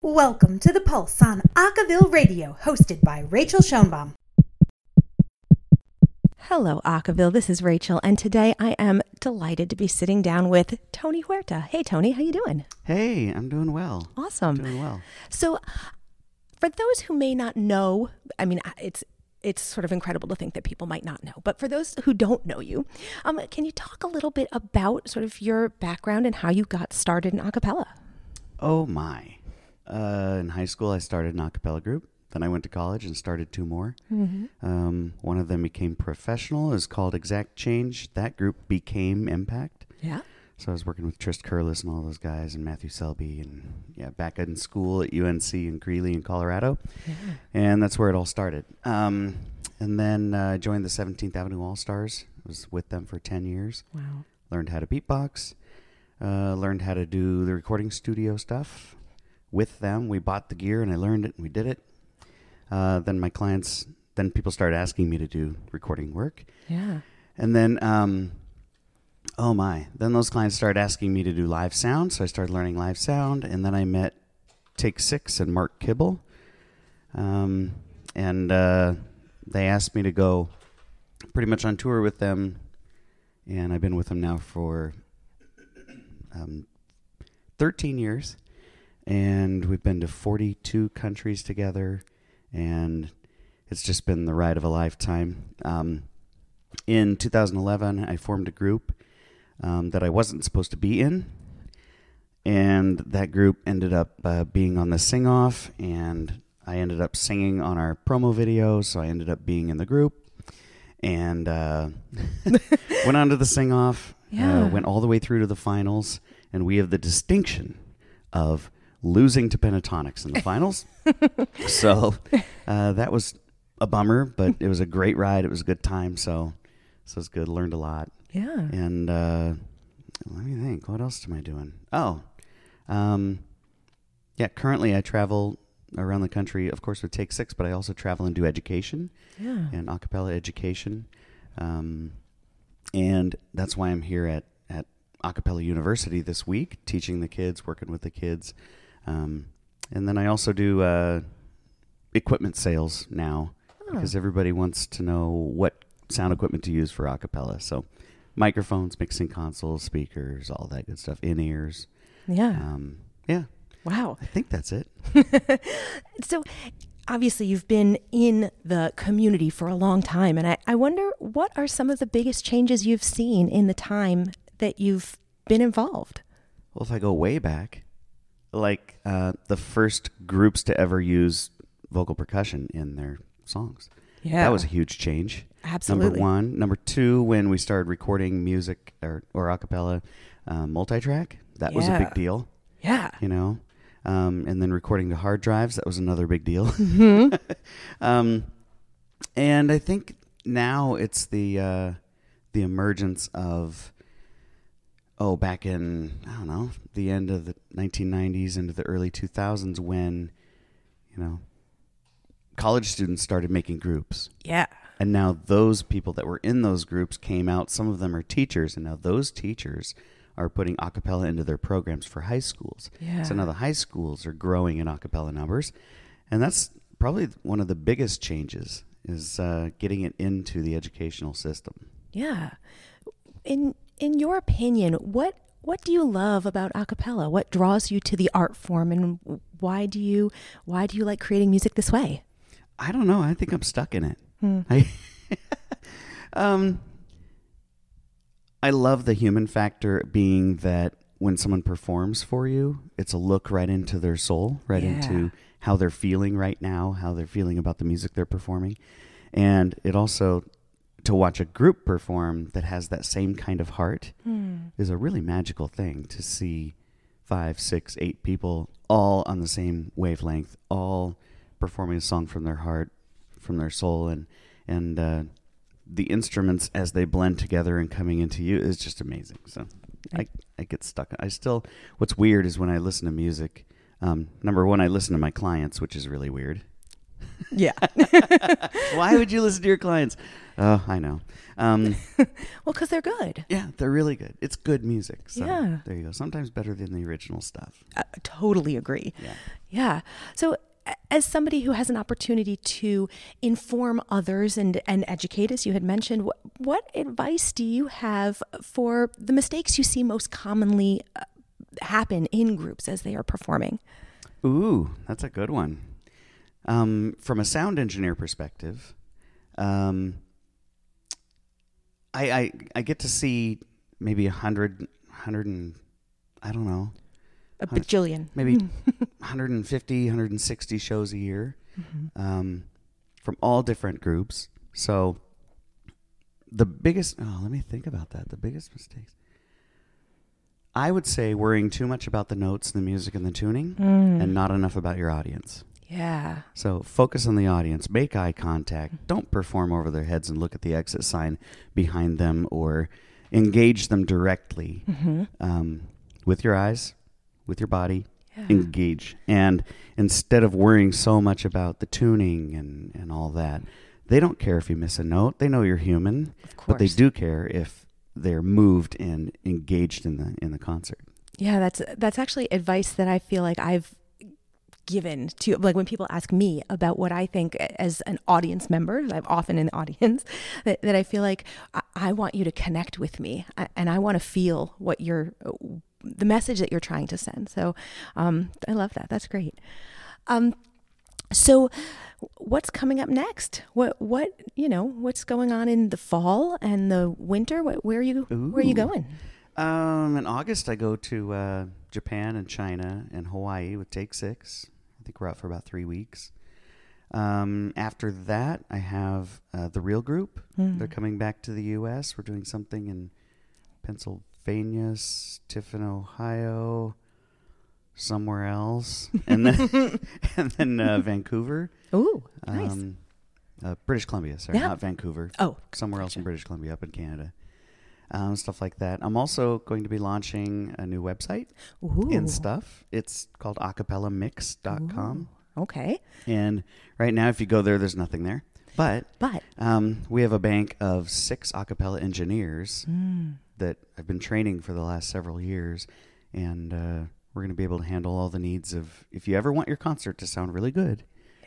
Welcome to The Pulse on Acaville Radio, hosted by Rachael Schoenbaum. Hello, Acaville. This is Rachael, and today I am delighted to be sitting down with Tony Huerta. Hey, Tony, how you doing? Hey, I'm doing well. Awesome. Doing well. So, for those who may not know, I mean, it's it's sort of incredible to think that people might not know. But for those who don't know you, um, can you talk a little bit about sort of your background and how you got started in acapella? Oh my! Uh, in high school, I started an a cappella group. Then I went to college and started two more. Um, one of them became professional. is called Exact Change. That group became m-pact. Yeah. So I was working with Trist Curless and all those guys, and Matthew Selby, and yeah, back in school at UNC in Greeley in Colorado, Yeah. and that's where it all started. Um, and then uh, I joined the 17th Avenue All Stars. I was with them for 10 years. Wow. learned how to beatbox, uh, learned how to do the recording studio stuff with them. We bought the gear and I learned it and we did it. Uh, then my clients, then people started asking me to do recording work. Yeah. And then, um, oh my, then those clients started asking me to do live sound. So I started learning live sound. And then I met Take Six and Mark Kibble. Um, and uh, they asked me to go pretty much on tour with them. And I've been with them now for um, 13 years. And we've been to 42 countries together. And it's just been the ride of a lifetime. Um, in 2011, I formed a group um, that I wasn't supposed to be in. And that group ended up uh, being on the sing off, and I ended up singing on our promo video. So I ended up being in the group and uh, went on to the sing off, Yeah. uh, went all the way through to the finals. And we have the distinction of losing to Pentatonix in the finals. so uh, that was a bummer, but it was a great ride. It was a good time. So, so it's good. Learned a lot. Yeah. And uh, let me think. What else am I doing? Oh, um, yeah. Currently, I travel around the country, of course, with Take Six, but I also travel and do education Yeah. and a cappella education. Um, and that's why I'm here at, at a cappella university this week, teaching the kids, working with the kids. Um, and then I also do uh, equipment sales now because everybody wants to know what sound equipment to use for a cappella. So microphones, mixing consoles, speakers, all that good stuff, in ears. Yeah. Um, yeah, Wow. I think that's it. So, obviously, you've been in the community for a long time, and I, I wonder what are some of the biggest changes you've seen in the time that you've been involved? Well, if I go way back, like uh, the first groups to ever use vocal percussion in their songs. Yeah. That was a huge change. Absolutely. Number one. Number two, when we started recording music or, or a cappella uh, multi track, that was a big deal, Yeah. you know? Um, and then recording to hard drives, that was another big deal. Mm-hmm. um, and I think now it's the uh, the emergence of oh back in I don't know the end of the 1990s into the early 2000s when you know college students started making groups Yeah. and now those people that were in those groups came out some of them are teachers and now those teachers are putting a cappella into their programs for high schools Yeah. so now the high schools are growing in a cappella numbers and that's probably one of the biggest changes is uh, getting it into the educational system Yeah. In in your opinion, what what do you love about a cappella? What draws you to the art form and why do you why do you like creating music this way? I don't know. I think I'm stuck in it. I, um, I love the human factor being that when someone performs for you, it's a look right into their soul, right Yeah. into how they're feeling right now, how they're feeling about the music they're performing. And it also, to watch a group perform that has that same kind of heart is a really magical thing to see five, six, eight people all on the same wavelength, all performing a song from their heart, from their soul, and and uh, the instruments as they blend together and coming into you is just amazing. So I I get stuck. I still what's weird is when I listen to music. Um, number one, I listen to my clients, which is really weird. Yeah. Why would you listen to your clients? Oh, I know. Um, Well, because they're good. yeah, they're really good. It's good music. So Yeah. there you go. Sometimes better than the original stuff. I totally agree. Yeah. Yeah. So, as somebody who has an opportunity to inform others and, and educate, as you had mentioned, what, what advice do you have for the mistakes you see most commonly uh, happen in groups as they are performing? Ooh, that's a good one. Um, from a sound engineer perspective, um, I, I I get to see maybe a hundred, hundred and I don't know, A bajillion. maybe 150, 160 shows a year um, from all different groups. So the biggest, oh, let me think about that. The biggest mistakes. I would say worrying too much about the notes, the music, and the tuning, and not enough about your audience. Yeah. So focus on the audience, make eye contact, don't perform over their heads and look at the exit sign behind them or engage them directly um, with your eyes, with your body. Yeah. Engage. And instead of worrying so much about the tuning and, and all that, they don't care if you miss a note. They know you're human, Of course. but they do care if they're moved and engaged in the in the concert. Yeah, that's that's actually advice that I feel like I've given to like when people ask me about what I think as an audience member, I'm often in the audience, that, that I feel like I, I want you to connect with me and I want to feel what you're the message that you're trying to send. So um, I love that. That's great. Um, so what's coming up next? What what you know, what's going on in the fall and the winter? What, where are you where are you going? Um, in August, I go to uh, Japan and China and Hawaii with Take Six. Think we're out for about three weeks. Um, after that, I have uh, the Real Group. Hmm. They're coming back to the U.S. We're doing something in Pennsylvania, Tiffin, Ohio, somewhere else, and then and then uh, Vancouver, Ooh, nice. um, uh, British Columbia. Sorry, Yeah. not Vancouver oh, somewhere else in British Columbia, up in Canada, um, stuff like that. I'm also going to be launching a new website Ooh. and stuff. It's called acapellamix.com. Okay. And right now, if you go there, there's nothing there. But But um, we have a bank of six acapella engineers mm, that I've been training for the last several years. And uh, we're going to be able to handle all the needs of if you ever want your concert to sound really good,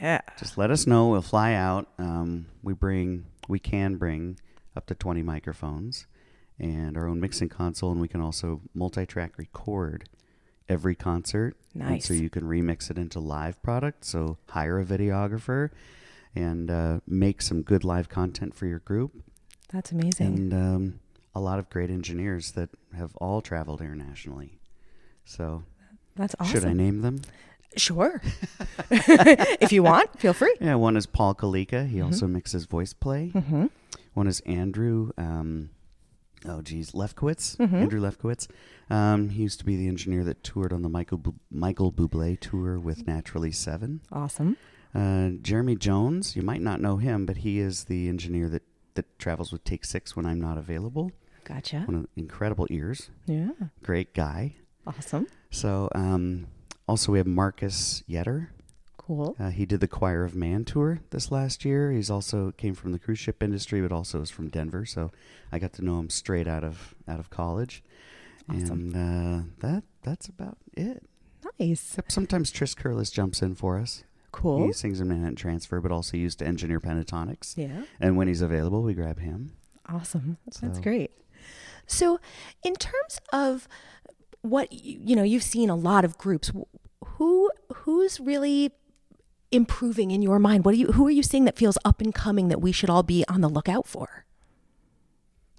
yeah. just let us know. We'll fly out. Um, we bring, we can bring up to 20 microphones and our own mixing console, and we can also multi-track record every concert. And Nice. so you can remix it into live product. So hire a videographer and uh, make some good live content for your group. That's amazing. And um, a lot of great engineers that have all traveled internationally. So That's awesome. should I name them? Sure. if you want, feel free. Yeah, one is Paul Kalika. He Mhm. also mixes VoicePlay. Mm-hmm. One is Andrew. Um, oh, geez, Lefkowitz. Mhm. Andrew Lefkowitz. Um, he used to be the engineer that toured on the Michael Bu- Michael Bublé tour with Naturally Seven. Awesome. Uh, Jeremy Jones. You might not know him, but he is the engineer that that travels with Take Six when I'm not available. Gotcha. One of incredible ears. Yeah. Great guy. Awesome. So, um, also we have Marcus Yetter. Cool. Uh, he did the Choir of Man tour this last year. He's also came from the cruise ship industry, but also is from Denver. So I got to know him straight out of out of college, Awesome. and uh, that that's about it. Nice. Except sometimes Trist Curless jumps in for us. Cool. He sings in Manhattan Transfer, but also used to engineer Pentatonix. Yeah. And when he's available, we grab him. Awesome. That's So- great. So, in terms of what you, you know, you've seen a lot of groups. Who who's really improving in your mind? What are you who are you seeing that feels up and coming that we should all be on the lookout for?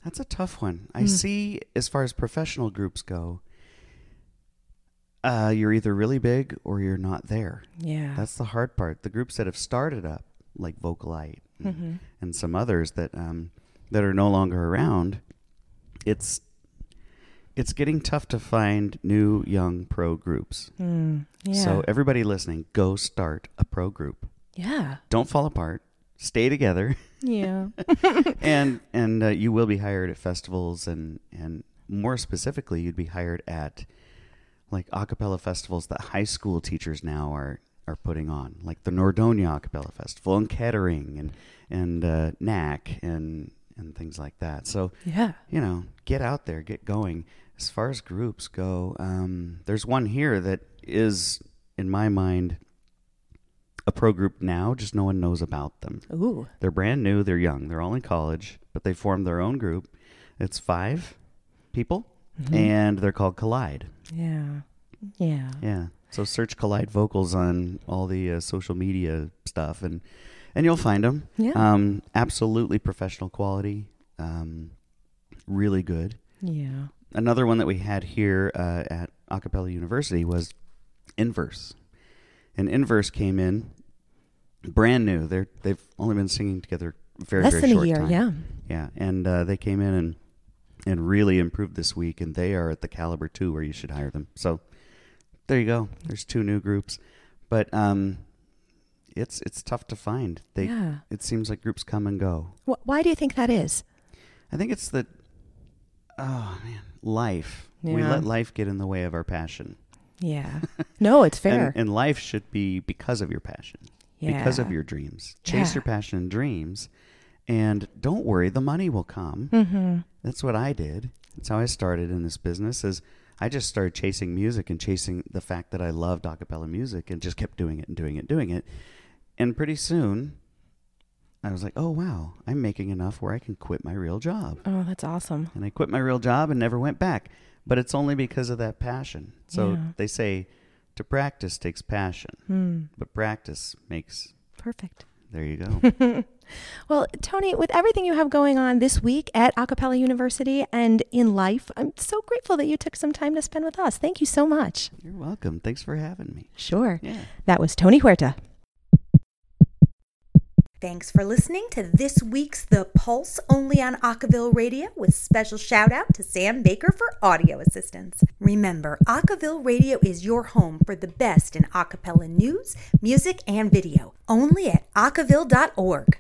That's a tough one. I Mm. see, as far as professional groups go, uh, you're either really big or you're not there. Yeah. That's the hard part. The groups that have started up, like Vocalite and, hmm and some others that um, that are no longer around, it's it's getting tough to find new young pro groups. Mm, yeah. So everybody listening, go start a pro group. yeah. Don't fall apart. Stay together, Yeah. and and uh, you will be hired at festivals, and and more specifically, you'd be hired at like a cappella festivals that high school teachers now are are putting on, like the Nordonia Acapella Festival and Kettering and and uh, NAC and and things like that. So Yeah. you know, get out there, get going. As far as groups go, um, there's one here that is, in my mind, a pro group now. Just no one knows about them. Ooh. They're brand new. They're young. They're all in college, but they formed their own group. It's five people, and they're called Collide. Yeah. Yeah. Yeah. So search Collide Vocals on all the uh, social media stuff, and and you'll find them. Yeah. Um, absolutely professional quality. Um, really good. Yeah. Another one that we had here uh, at Acapella University was Inverse, and Inverse came in brand new. They're they've only been singing together very Less very than a year. time. Yeah. Yeah, and uh, they came in and and really improved this week, and they are at the caliber too where you should hire them. So there you go. There's two new groups, but um, it's it's tough to find. They Yeah. it seems like groups come and go. Wh- why do you think that is? I think it's the oh man, life. We let life get in the way of our passion. Yeah. No, it's fair. And, and life should be because of your passion, because of your dreams. Chase Yeah. your passion and dreams, and don't worry, the money will come. mm-hmm. That's what I did. That's how I started in this business. Is I just started chasing music and chasing the fact that I loved a cappella music and just kept doing it and doing it, and doing it. And pretty soon, I was like, "Oh wow, I'm making enough where I can quit my real job." Oh, that's awesome. And I quit my real job and never went back. But it's only because of that passion. So Yeah. they say to practice takes passion, Hmm. but practice makes. Perfect. There you go. Well, Tony, with everything you have going on this week at Acapella University and in life, I'm so grateful that you took some time to spend with us. Thank you so much. You're welcome. Thanks for having me. Sure. Yeah. That was Tony Huerta. Thanks for listening to this week's The Pulse only on Acaville Radio with special shout out to Sam Baker for audio assistance. Remember, Acaville Radio is your home for the best in acapella news, music, and video, only at acaville.org.